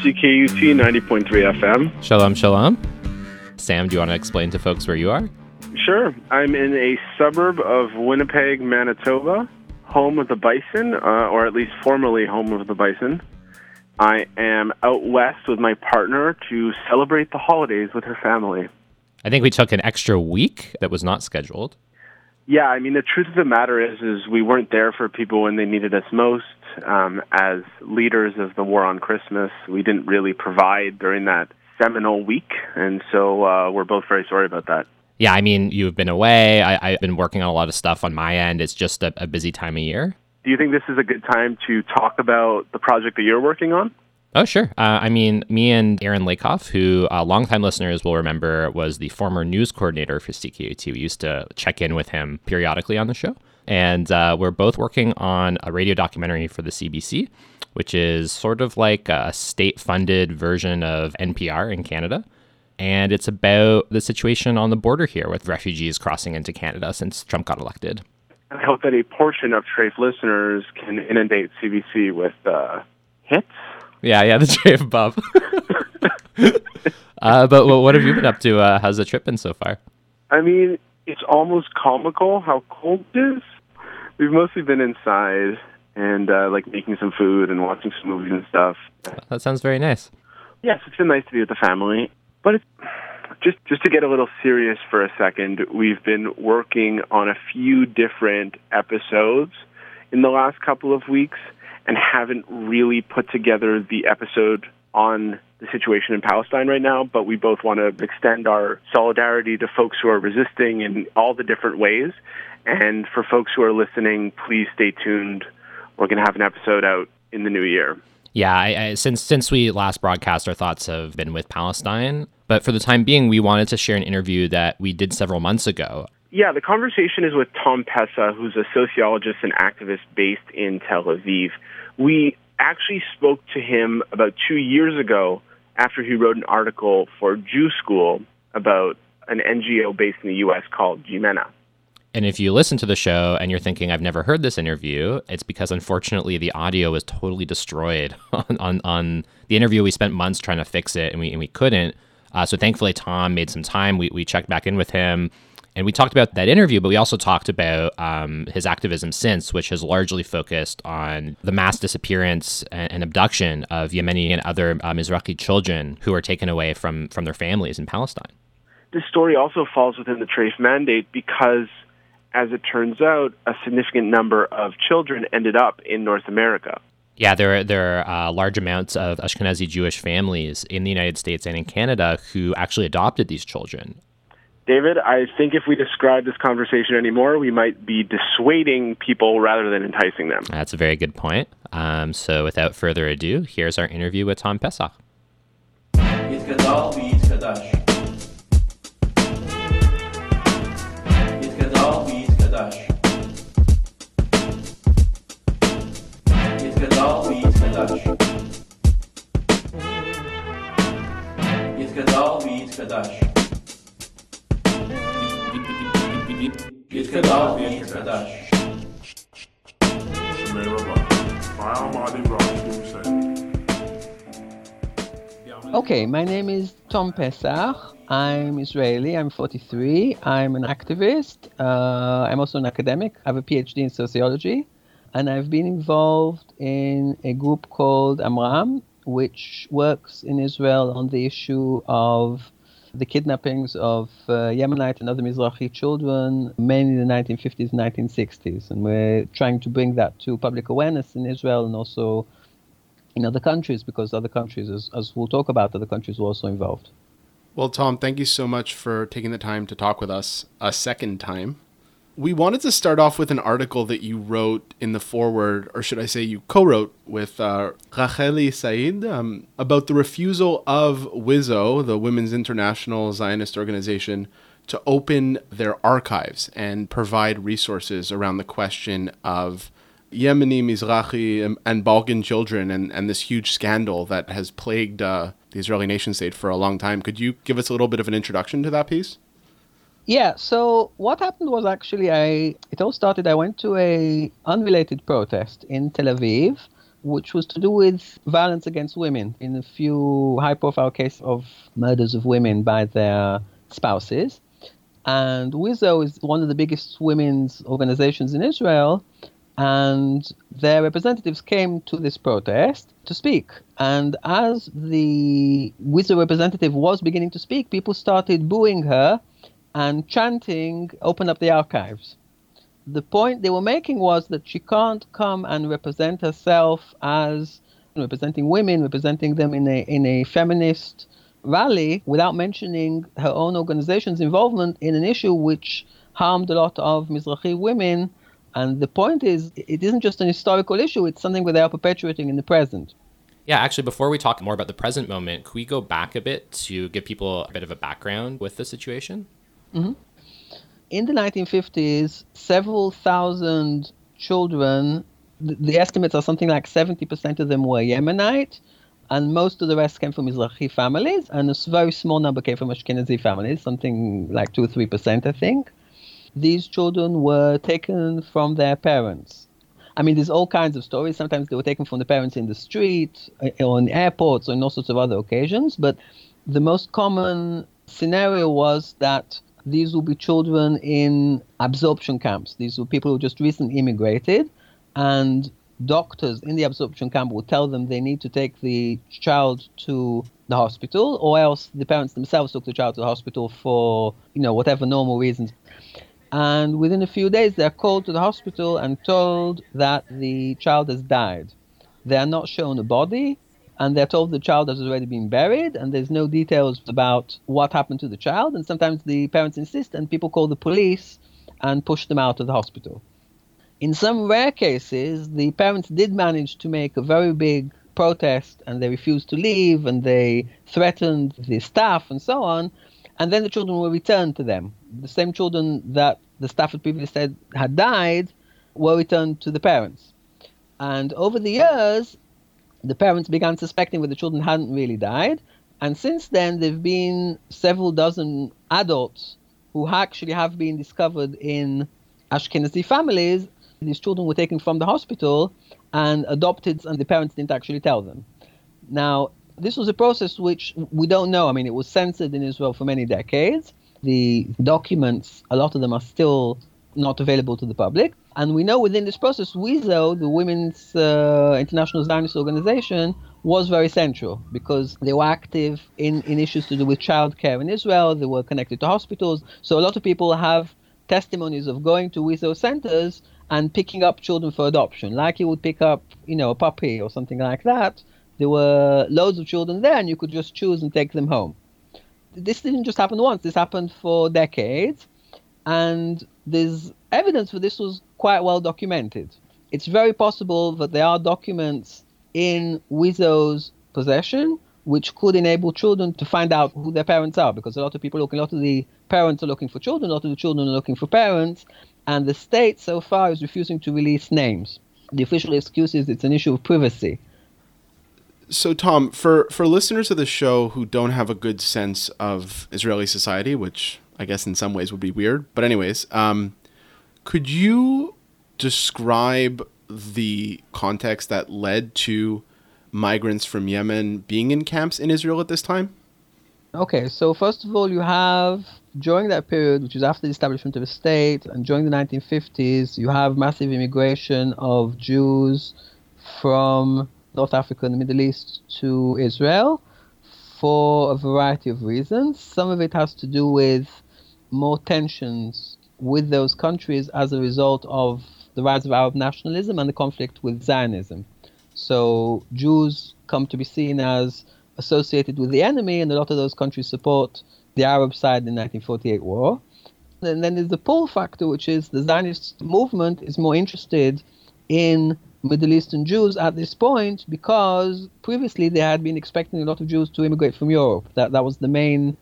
OCKUT 90.3 FM. Shalom, shalom. Sam, do you want to explain to folks where you are? Sure. I'm in a suburb of Winnipeg, Manitoba, home of the bison, uh, or at least formerly home of the bison. I am out west with my partner to celebrate the holidays with her family. I think we took an extra week that was not scheduled. Yeah, I mean the truth of the matter is, is we weren't there for people when they needed us most. Um, as leaders of the war on Christmas, we didn't really provide during that seminal week, and so uh, we're both very sorry about that. Yeah, I mean you've been away. I, have been working on a lot of stuff on my end. It's just a, a busy time of year. Do you think this is a good time to talk about the project that you're working on? Oh, sure. Uh, I mean, me and Aaron Lakoff, who uh, longtime listeners will remember was the former news coordinator for CKUT. We used to check in with him periodically on the show. And uh, we're both working on a radio documentary for the CBC, which is sort of like a state funded version of NPR in Canada. And it's about the situation on the border here with refugees crossing into Canada since Trump got elected. I hope that a portion of Treyf listeners can inundate CBC with uh, hits yeah, yeah, the J of Bob. uh, but well, what have you been up to? Uh, how's the trip been so far? I mean, it's almost comical how cold it is. We've mostly been inside and uh, like making some food and watching some movies and stuff. That sounds very nice. Yes, it's been nice to be with the family. But it's, just just to get a little serious for a second, we've been working on a few different episodes in the last couple of weeks and haven't really put together the episode on the situation in Palestine right now, but we both want to extend our solidarity to folks who are resisting in all the different ways. And for folks who are listening, please stay tuned. We're going to have an episode out in the new year. Yeah, I, I, since since we last broadcast, our thoughts have been with Palestine. But for the time being, we wanted to share an interview that we did several months ago. Yeah, the conversation is with Tom Pessah, who's a sociologist and activist based in Tel Aviv. We actually spoke to him about two years ago after he wrote an article for Jew School about an NGO based in the U.S. called Jimena. And if you listen to the show and you're thinking, I've never heard this interview, it's because unfortunately the audio was totally destroyed on, on, on the interview. We spent months trying to fix it and we, and we couldn't. Uh, so thankfully, Tom made some time. We, we checked back in with him and we talked about that interview, but we also talked about um, his activism since, which has largely focused on the mass disappearance and, and abduction of Yemeni and other uh, Mizrahi children who are taken away from, from their families in Palestine. This story also falls within the Treyf mandate because, as it turns out, a significant number of children ended up in North America. Yeah, there are, there are uh, large amounts of Ashkenazi Jewish families in the United States and in Canada who actually adopted these children. David, I think if we describe this conversation anymore, we might be dissuading people rather than enticing them. That's a very good point. Um, so, without further ado, here's our interview with Tom Pessah. Okay, my name is Tom Pessah. I'm Israeli. I'm 43. I'm an activist. Uh, I'm also an academic. I have a PhD in sociology. And I've been involved in a group called Amram, which works in Israel on the issue of the kidnappings of uh, Yemenite and other Mizrahi children, mainly in the 1950s and 1960s. And we're trying to bring that to public awareness in Israel and also in other countries because other countries, as, as we'll talk about, other countries were also involved. Well, Tom, thank you so much for taking the time to talk with us a second time. We wanted to start off with an article that you wrote in the Forward, or should I say you co wrote with uh, Racheli Said um, about the refusal of WIZO, the Women's International Zionist Organization, to open their archives and provide resources around the question of Yemeni, Mizrahi, and, and, Balkan children and, and this huge scandal that has plagued uh, the Israeli nation state for a long time. Could you give us a little bit of an introduction to that piece? Yeah, so what happened was actually I it all started I went to a unrelated protest in Tel Aviv which was to do with violence against women in a few high profile cases of murders of women by their spouses. And WIZO is one of the biggest women's organizations in Israel. And their representatives came to this protest to speak. And as the WIZO representative was beginning to speak, people started booing her and chanting, Open up the archives the point they were making was that she can't come and represent herself as representing women, representing them in a in a feminist rally without mentioning her own organization's involvement in an issue which harmed a lot of Mizrahi women. And the point is, it isn't just an historical issue, it's something that they are perpetuating in the present. Yeah, actually, before we talk more about the present moment, could we go back a bit to give people a bit of a background with the situation? Mm-hmm in the 1950s, several thousand children, the, the estimates are something like 70% of them were Yemenite, and most of the rest came from Mizrahi families, and a very small number came from Ashkenazi families, something like 2 or 3%, I think. These children were taken from their parents. I mean, there's all kinds of stories. Sometimes they were taken from the parents in the street, or in airports, or in all sorts of other occasions. But the most common scenario was that these will be children in absorption camps. These were people who just recently immigrated, and doctors in the absorption camp will tell them they need to take the child to the hospital, or else the parents themselves took the child to the hospital for you know whatever normal reasons. And within a few days, they're called to the hospital and told that the child has died. They are not shown a body and they're told the child has already been buried and there's no details about what happened to the child and sometimes the parents insist and people call the police and push them out of the hospital. In some rare cases the parents did manage to make a very big protest and they refused to leave and they threatened the staff and so on and then the children were returned to them. The same children that the staff had previously said had died were returned to the parents. And over the years the parents began suspecting that the children hadn't really died. And since then, there have been several dozen adults who actually have been discovered in Ashkenazi families. These children were taken from the hospital and adopted, and the parents didn't actually tell them. Now, this was a process which we don't know. I mean, it was censored in Israel for many decades. The documents, a lot of them are still not available to the public. And we know within this process, WIZO, the Women's uh, International Zionist Organization, was very central because they were active in, in issues to do with childcare in Israel. They were connected to hospitals. So a lot of people have testimonies of going to WIZO centers and picking up children for adoption, like you would pick up, you know, a puppy or something like that. There were loads of children there, and you could just choose and take them home. This didn't just happen once. This happened for decades, and there's evidence for this was quite well documented. It's very possible that there are documents in WIZO's possession which could enable children to find out who their parents are because a lot of people looking, a lot of the parents are looking for children, a lot of the children are looking for parents, and the state so far is refusing to release names. The official excuse is it's an issue of privacy. So, Tom, for, for listeners of the show who don't have a good sense of Israeli society, which I guess in some ways would be weird. But anyways, um, could you describe the context that led to migrants from Yemen being in camps in Israel at this time? Okay, so first of all, you have during that period, which is after the establishment of a state, and during the 1950s, you have massive immigration of Jews from North Africa and the Middle East to Israel for a variety of reasons. Some of it has to do with more tensions with those countries as a result of the rise of Arab nationalism and the conflict with Zionism. So Jews come to be seen as associated with the enemy, and a lot of those countries support the Arab side in the 1948 war. And then there's the pull factor, which is the Zionist movement is more interested in Middle Eastern Jews at this point because previously they had been expecting a lot of Jews to immigrate from Europe. That that was the main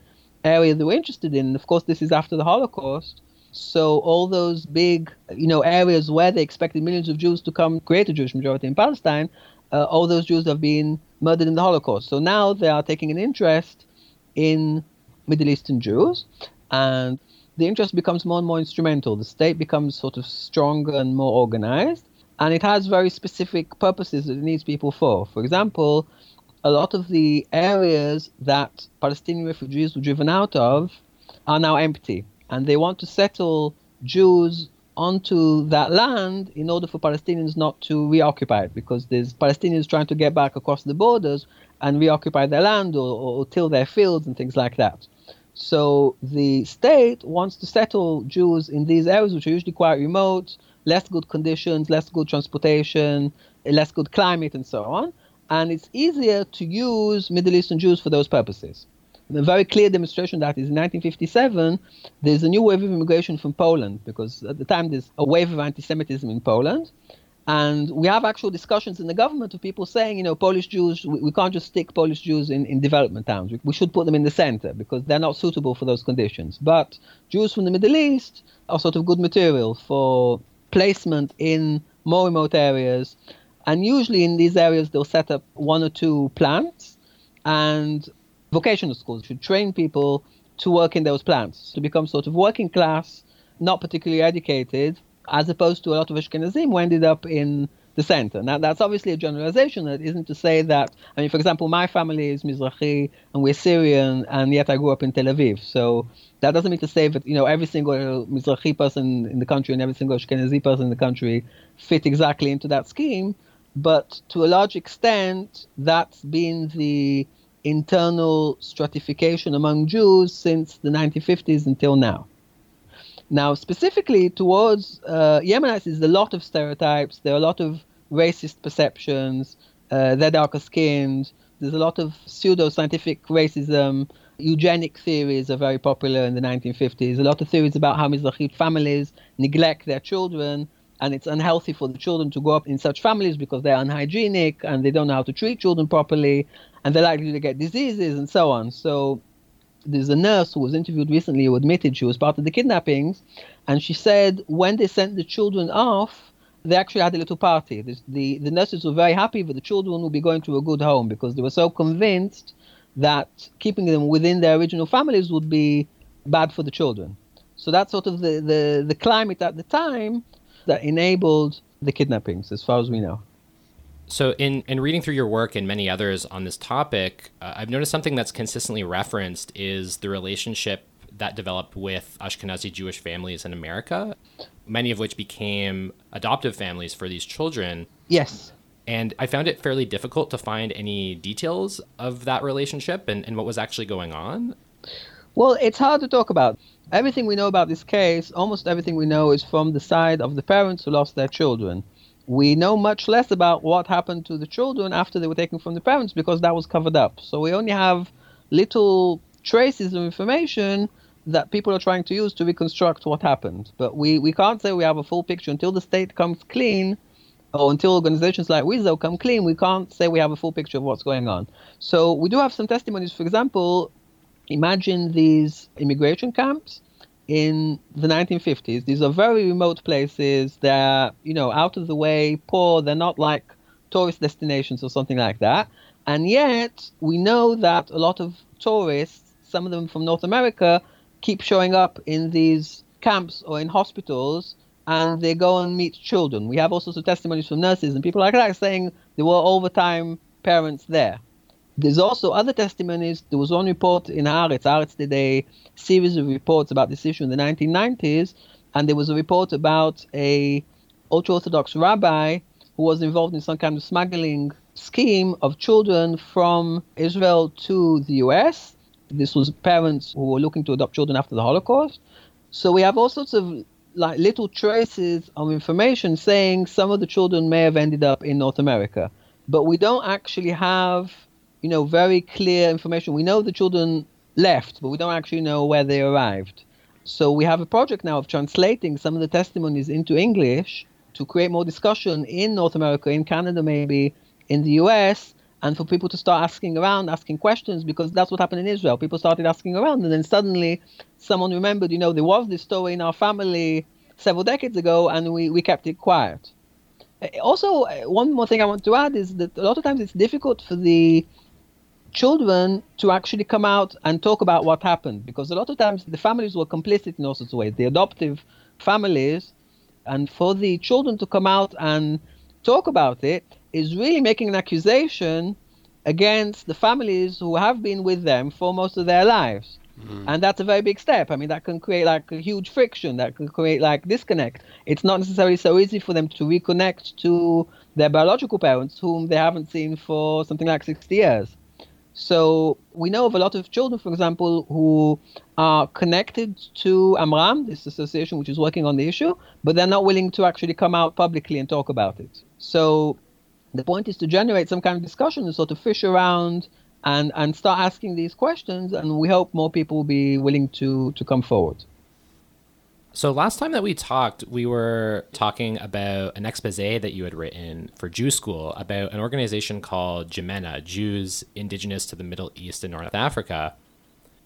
area they were interested in. Of course, this is after the Holocaust. So all those big, you know, areas where they expected millions of Jews to come create a Jewish majority in Palestine, uh, all those Jews have been murdered in the Holocaust. So now they are taking an interest in Middle Eastern Jews, and the interest becomes more and more instrumental. The state becomes sort of stronger and more organized, and it has very specific purposes that it needs people for. For example, a lot of the areas that Palestinian refugees were driven out of are now empty, and they want to settle Jews onto that land in order for Palestinians not to reoccupy it, because there's Palestinians trying to get back across the borders and reoccupy their land or, or till their fields and things like that. So the state wants to settle Jews in these areas, which are usually quite remote, less good conditions, less good transportation, less good climate, and so on. And it's easier to use Middle Eastern Jews for those purposes. A very clear demonstration that is in 1957, there's a new wave of immigration from Poland, because at the time there's a wave of anti Semitism in Poland. And we have actual discussions in the government of people saying, you know, Polish Jews, we, we can't just stick Polish Jews in, in development towns. We, we should put them in the center because they're not suitable for those conditions. But Jews from the Middle East are sort of good material for placement in more remote areas. And usually in these areas, they'll set up one or two plants and vocational schools should train people to work in those plants, to become sort of working class, not particularly educated, as opposed to a lot of Ashkenazim who ended up in the center. Now, that's obviously a generalization. That isn't to say that, I mean, for example, my family is Mizrahi and we're Syrian, and yet I grew up in Tel Aviv. So that doesn't mean to say that, you know, every single Mizrahi person in the country and every single Ashkenazi person in the country fit exactly into that scheme. But to a large extent, that's been the internal stratification among Jews since the 1950s until now. Now, specifically towards uh, Yemenites, there's a lot of stereotypes. There are a lot of racist perceptions. Uh, they're darker skinned. There's a lot of pseudo scientific racism. Eugenic theories are very popular in the 1950s. A lot of theories about how Mizrahi families neglect their children, and it's unhealthy for the children to grow up in such families because they're unhygienic and they don't know how to treat children properly, and they're likely to get diseases and so on. So there's a nurse who was interviewed recently who admitted she was part of the kidnappings, and she said when they sent the children off, they actually had a little party. The, the, the nurses were very happy that the children would be going to a good home because they were so convinced that keeping them within their original families would be bad for the children. So that's sort of the, the, the climate at the time that enabled the kidnappings, as far as we know. So, in, in reading through your work and many others on this topic, uh, I've noticed something that's consistently referenced is the relationship that developed with Ashkenazi Jewish families in America, many of which became adoptive families for these children. Yes. And I found it fairly difficult to find any details of that relationship and, and what was actually going on. Well, it's hard to talk about. Everything we know about this case, almost everything we know, is from the side of the parents who lost their children. We know much less about what happened to the children after they were taken from the parents because that was covered up. So we only have little traces of information that people are trying to use to reconstruct what happened. But we, we can't say we have a full picture until the state comes clean or until organizations like WIZO come clean, we can't say we have a full picture of what's going on. So we do have some testimonies. For example, imagine these immigration camps in the 1950s. These are very remote places. They're, you know, out of the way, poor. They're not like tourist destinations or something like that. And yet, we know that a lot of tourists, some of them from North America, keep showing up in these camps or in hospitals and they go and meet children. We have all sorts of testimonies from nurses and people like that saying there were overtime parents there. There's also other testimonies. There was one report in Haaretz. Haaretz did a series of reports about this issue in the 1990s, and there was a report about a ultra-Orthodox rabbi who was involved in some kind of smuggling scheme of children from Israel to the U.S. This was parents who were looking to adopt children after the Holocaust. So we have all sorts of like little traces of information saying some of the children may have ended up in North America, but we don't actually have you know, very clear information. We know the children left, but we don't actually know where they arrived. So we have a project now of translating some of the testimonies into English to create more discussion in North America, in Canada, maybe in the US, and for people to start asking around, asking questions, because that's what happened in Israel. People started asking around, and then suddenly someone remembered, you know, there was this story in our family several decades ago, and we, we kept it quiet. Eh, also, eh, one more thing I want to add is that a lot of times it's difficult for the children to actually come out and talk about what happened because a lot of times the families were complicit in all sorts of ways. The adoptive families And for the children to come out and talk about it is really making an accusation against the families who have been with them for most of their lives. Mm. And that's a very big step. I mean, that can create like a huge friction, that can create like disconnect. It's not necessarily so easy for them to reconnect to their biological parents, whom they haven't seen for something like 60 years. So we know of a lot of children, for example, who are connected to Amram, this association which is working on the issue, but they're not willing to actually come out publicly and talk about it. So the point is to generate some kind of discussion and sort of fish around and, and start asking these questions, and we hope more people will be willing to, to come forward. So last time that we talked, we were talking about an expose that you had written for Jewschool about an organization called Jimena, Jews Indigenous to the Middle East and North Africa.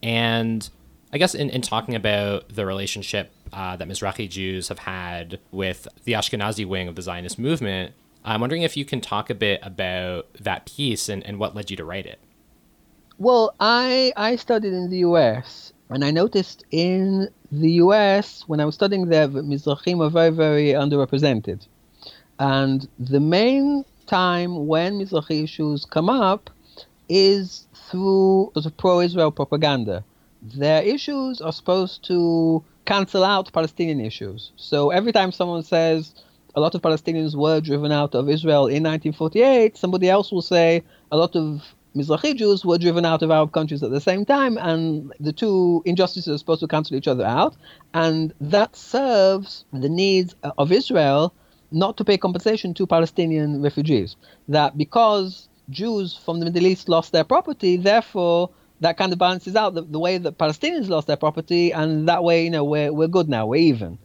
And I guess in, in talking about the relationship uh, that Mizrahi Jews have had with the Ashkenazi wing of the Zionist movement, I'm wondering if you can talk a bit about that piece and, and what led you to write it. Well, I, I studied in the US and I noticed in the US, when I was studying there, the Mizrahim were very, very underrepresented. And the main time when Mizrahi issues come up is through sort of pro Israel propaganda. Their issues are supposed to cancel out Palestinian issues. So every time someone says a lot of Palestinians were driven out of Israel in 1948, somebody else will say a lot of Mizrahi Jews were driven out of Arab countries at the same time, and the two injustices are supposed to cancel each other out. And that serves the needs of Israel not to pay compensation to Palestinian refugees. That because Jews from the Middle East lost their property, therefore that kind of balances out the, the way that Palestinians lost their property, and that way, you know, we're, we're good now, we're even.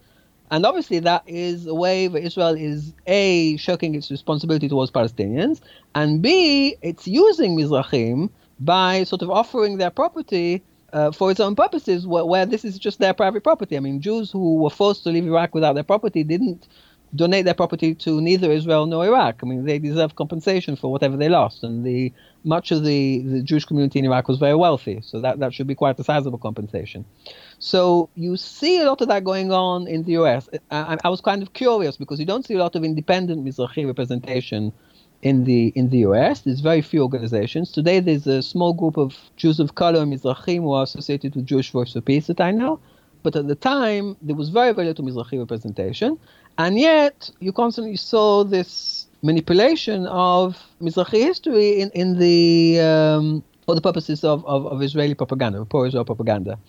And obviously, that is a way that Israel is A, shirking its responsibility towards Palestinians, and B, it's using Mizrahim by sort of offering their property uh, for its own purposes, where, where, this is just their private property. I mean, Jews who were forced to leave Iraq without their property didn't donate their property to neither Israel nor Iraq. I mean, they deserve compensation for whatever they lost, and the much of the, the Jewish community in Iraq was very wealthy, so that, that should be quite a sizable compensation. So you see a lot of that going on in the US. I, I was kind of curious because you don't see a lot of independent Mizrahi representation in the in the US. There's very few organizations. Today there's a small group of Jews of color Mizrahim who are associated with Jewish Voice for Peace that I know. But at the time there was very, very little Mizrahi representation. And yet you constantly saw this manipulation of Mizrahi history in, in the um, for the purposes of, of, of Israeli propaganda, pro-Israel propaganda.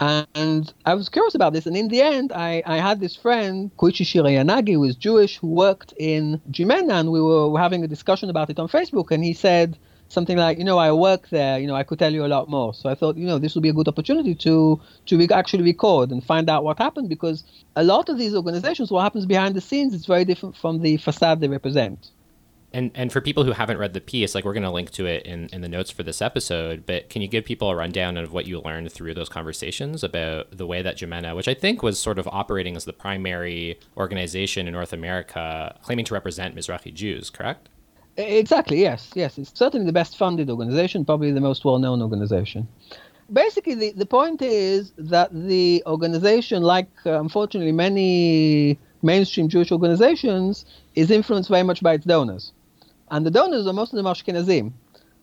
And I was curious about this. And in the end, I, I had this friend, Koichi Shirayanagi, who is Jewish, who worked in Jimena, and we were having a discussion about it on Facebook. And he said something like, you know, I work there, you know, I could tell you a lot more. So I thought, you know, this would be a good opportunity to, to re- actually record and find out what happened because a lot of these organizations, what happens behind the scenes is very different from the facade they represent and and for people who haven't read the piece, like we're going to link to it in, in the notes for this episode. But can you give people a rundown of what you learned through those conversations about the way that Jimena, which I think was sort of operating as the primary organization in North America, claiming to represent Mizrahi Jews, correct? Exactly. Yes. Yes. It's certainly the best funded organization, probably the most well known organization. Basically, the, the point is that the organization, like uh, unfortunately many mainstream Jewish organizations, is influenced very much by its donors and the donors are most of them Ashkenazim,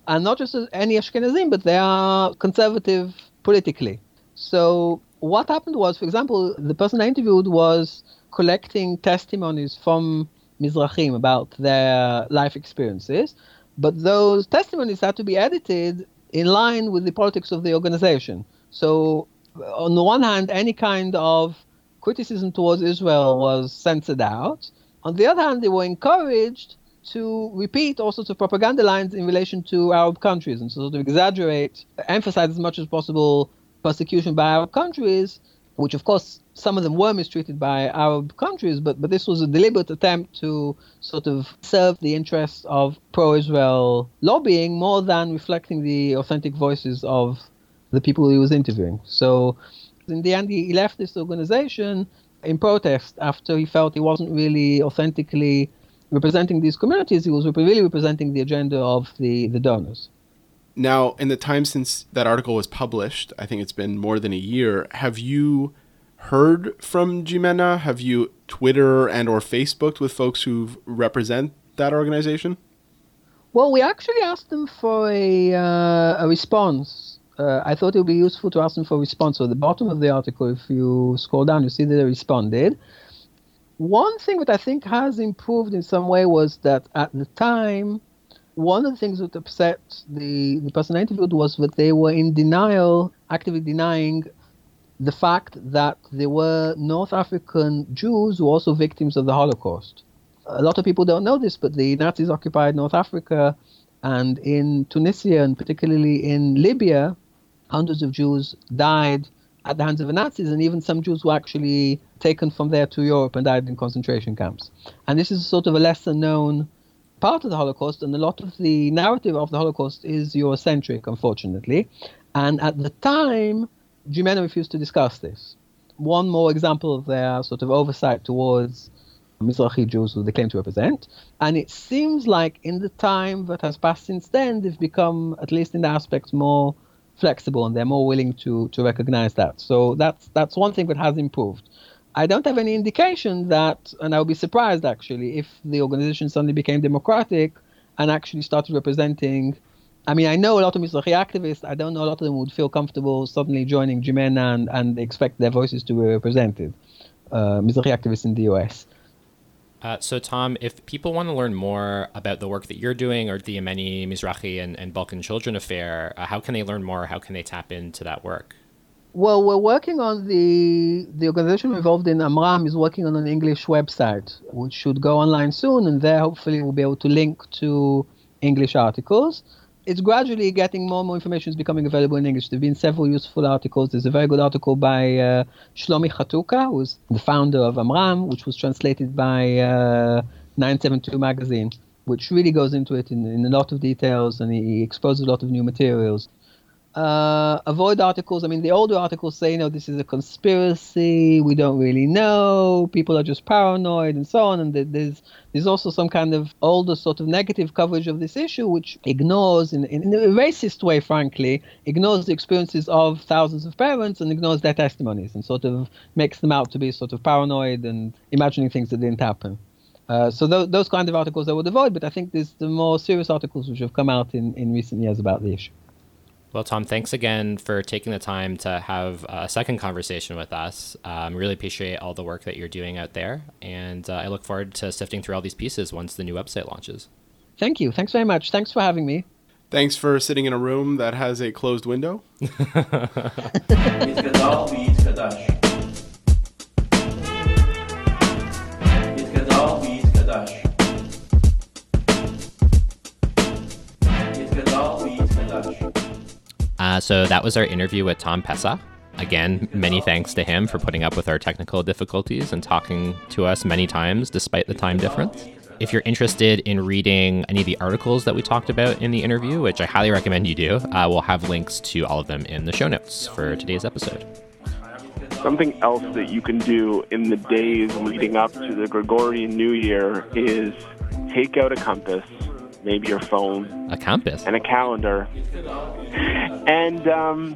and not just any Ashkenazim, but they are conservative politically. So what happened was, for example, the person I interviewed was collecting testimonies from Mizrahim about their life experiences, but those testimonies had to be edited in line with the politics of the organization. So, on the one hand, any kind of criticism towards Israel was censored out. On the other hand, they were encouraged to repeat all sorts of propaganda lines in relation to Arab countries and sort of exaggerate, emphasize as much as possible persecution by Arab countries, which of course some of them were mistreated by Arab countries, but, but this was a deliberate attempt to sort of serve the interests of pro Israel lobbying more than reflecting the authentic voices of the people he was interviewing. So in the end, he left this organization in protest after he felt he wasn't really authentically representing these communities, he was really representing the agenda of the, the donors. Now, in the time since that article was published, I think it's been more than a year, have you heard from Jimena? Have you Twitter and or Facebooked with folks who represent that organization? Well, we actually asked them for a, uh, a response. Uh, I thought it would be useful to ask them for a response. So, at the bottom of the article, if you scroll down, you see that they responded. One thing that I think has improved in some way was that at the time, one of the things that upset the, the person I interviewed was that they were in denial, actively denying the fact that there were North African Jews who were also victims of the Holocaust. A lot of people don't know this, but the Nazis occupied North Africa, and in Tunisia, and particularly in Libya, hundreds of Jews died at the hands of the Nazis, and even some Jews were actually taken from there to Europe and died in concentration camps. And this is sort of a lesser known part of the Holocaust, and a lot of the narrative of the Holocaust is Eurocentric, unfortunately. And at the time, Jimena refused to discuss this. One more example of their sort of oversight towards Mizrahi Jews who they claim to represent. And it seems like in the time that has passed since then, they've become, at least in the aspects, more flexible and they're more willing to, to recognize that. So that's that's one thing that has improved. I don't have any indication that, and I would be surprised actually if the organization suddenly became democratic and actually started representing I mean, I know a lot of Mizrahi activists. I don't know a lot of them would feel comfortable suddenly joining Jimena and, and expect their voices to be represented. Uh, Mizrahi activists in the US. Uh, so, Tom, if people want to learn more about the work that you're doing or the Yemeni, Mizrahi, and, and Balkan Children Affair, uh, how can they learn more? How can they tap into that work? Well, we're working on the the organization involved in Amram is working on an English website, which should go online soon, and there hopefully we'll be able to link to English articles it's gradually getting more and more information is becoming available in English. There have been several useful articles. There's a very good article by uh, Shlomi Chatuka, who's the founder of Amram, which was translated by uh, 972 magazine, which really goes into it in, in a lot of details and he exposes a lot of new materials uh, avoid articles. I mean, the older articles say, you know, this is a conspiracy. We don't really know. People are just paranoid and so on. And there's there's also some kind of older sort of negative coverage of this issue, which ignores, in, in a racist way, frankly, ignores the experiences of thousands of parents and ignores their testimonies and sort of makes them out to be sort of paranoid and imagining things that didn't happen. Uh, so th- those kind of articles I would avoid, but I think there's the more serious articles which have come out in, in recent years about the issue. Well, Tom, thanks again for taking the time to have a second conversation with us. Um, really appreciate all the work that you're doing out there, and uh, I look forward to sifting through all these pieces once the new website launches. Thank you. Thanks very much. Thanks for having me. Thanks for sitting in a room that has a closed window. Uh, so that was our interview with Tom Pessah. Again, many thanks to him for putting up with our technical difficulties and talking to us many times despite the time difference. If you're interested in reading any of the articles that we talked about in the interview, which I highly recommend you do, uh, we'll have links to all of them in the show notes for today's episode. Something else that you can do in the days leading up to the Gregorian New Year is take out a compass maybe your phone, a compass, and a calendar, and um,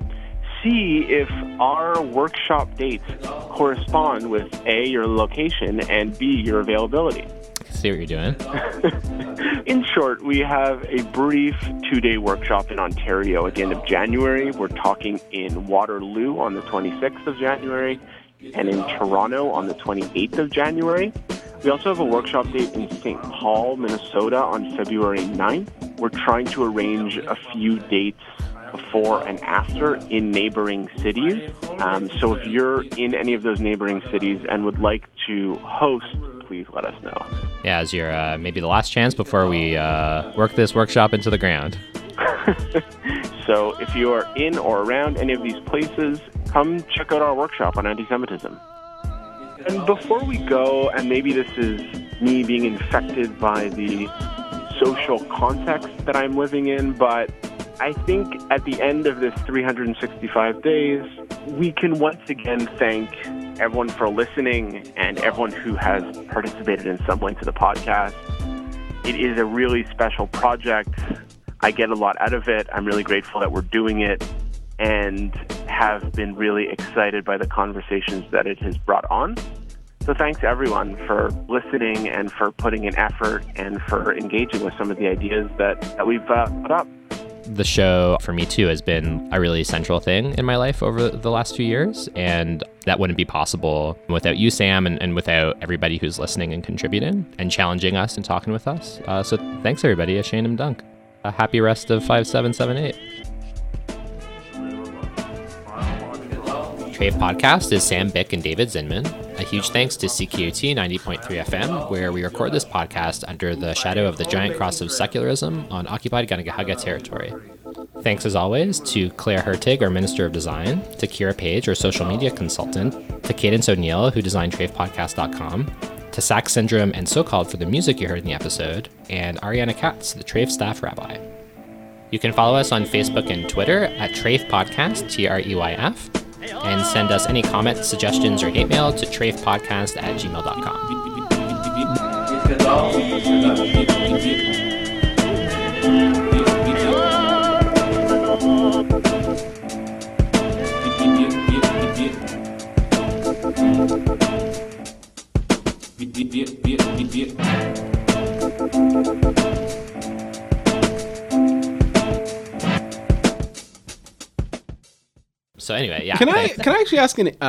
see if our workshop dates correspond with A, your location, and B, your availability. See what you're doing. in short, we have a brief two day workshop in Ontario at the end of January. We're talking in Waterloo on the 26th of January and in Toronto on the 28th of January. We also have a workshop date in St. Paul, Minnesota on February 9th. We're trying to arrange a few dates before and after in neighboring cities. Um, so if you're in any of those neighboring cities and would like to host, please let us know. Yeah, as your uh, maybe the last chance before we uh, work this workshop into the ground. so if you are in or around any of these places, come check out our workshop on anti-Semitism. And before we go, and maybe this is me being infected by the social context that I'm living in, but I think at the end of this 365 days, we can once again thank everyone for listening and everyone who has participated in some way to the podcast. It is a really special project. I get a lot out of it. I'm really grateful that we're doing it and have been really excited by the conversations that it has brought on. So thanks everyone for listening and for putting in effort and for engaging with some of the ideas that, that we've uh, put up. The show for me too has been a really central thing in my life over the last few years. And that wouldn't be possible without you, Sam, and, and without everybody who's listening and contributing and challenging us and talking with us. Uh, so thanks everybody, Shane and Dunk. A happy rest of 5778. Treyf Podcast is Sam Bick and David Zinman. A huge thanks to CKUT 90.3 FM, where we record this podcast under the shadow of the giant cross of secularism on occupied Kanien'kehá:ka territory. Thanks as always to Claire Hertig, our Minister of Design, to Kira Page, our social media consultant, to Cadence O'Neill, who designed TreyfPodcast.com, to Sack Syndrome and So Called for the music you heard in the episode, and Ariana Katz, the Treyf staff rabbi. You can follow us on Facebook and Twitter at Treyf Podcast, T R E Y F, and send us any comments, suggestions, or hate mail to treyfpodcast at gmail.com. So anyway, yeah. Can I can I actually ask an, uh,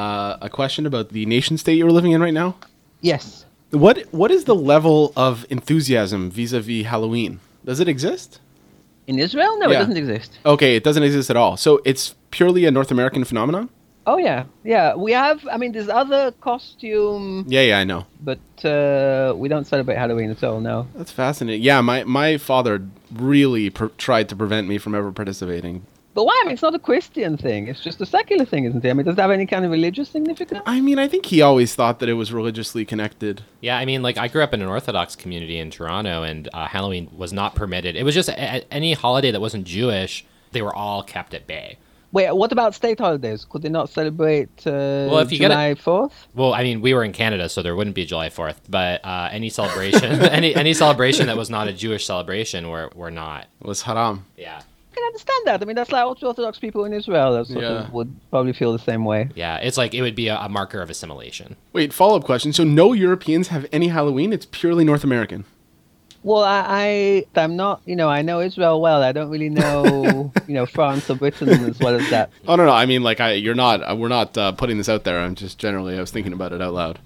uh, a question about the nation state you're living in right now? Yes. What what is the level of enthusiasm vis-a-vis Halloween? Does it exist? In Israel? No, Yeah. it doesn't exist. Okay, it doesn't exist at all. So it's purely a North American phenomenon. Oh yeah, yeah. We have. I mean, there's other costume, Yeah, yeah, I know. but uh, we don't celebrate Halloween at all. No. That's fascinating. Yeah, my my father really pr- tried to prevent me from ever participating. But why? I mean, it's not a Christian thing. It's just a secular thing, isn't it? I mean, does it have any kind of religious significance? I mean, I think he always thought that it was religiously connected. Yeah, I mean, like I grew up in an Orthodox community in Toronto, and uh, Halloween was not permitted. It was just a, a- any holiday that wasn't Jewish, they were all kept at bay. Wait, what about state holidays? Could they not celebrate uh, Well, if you get July Fourth? Well, I mean, we were in Canada, so there wouldn't be July Fourth, but uh, any celebration, any any celebration that was not a Jewish celebration, were were not. It was haram. Yeah, I can understand that. I mean, that's like Orthodox people in Israel that sort Yeah. of would probably feel the same way. yeah. It's like it would be a, a marker of assimilation. Wait, follow up question. So no Europeans have any Halloween. It's purely North American. Well, I, I I'm not, you know, I know Israel well. I don't really know, you know, France or Britain as well as that. Oh no, no. I mean, like, I you're not. Uh, we're not uh, putting this out there. I'm just generally. I was thinking about it out loud.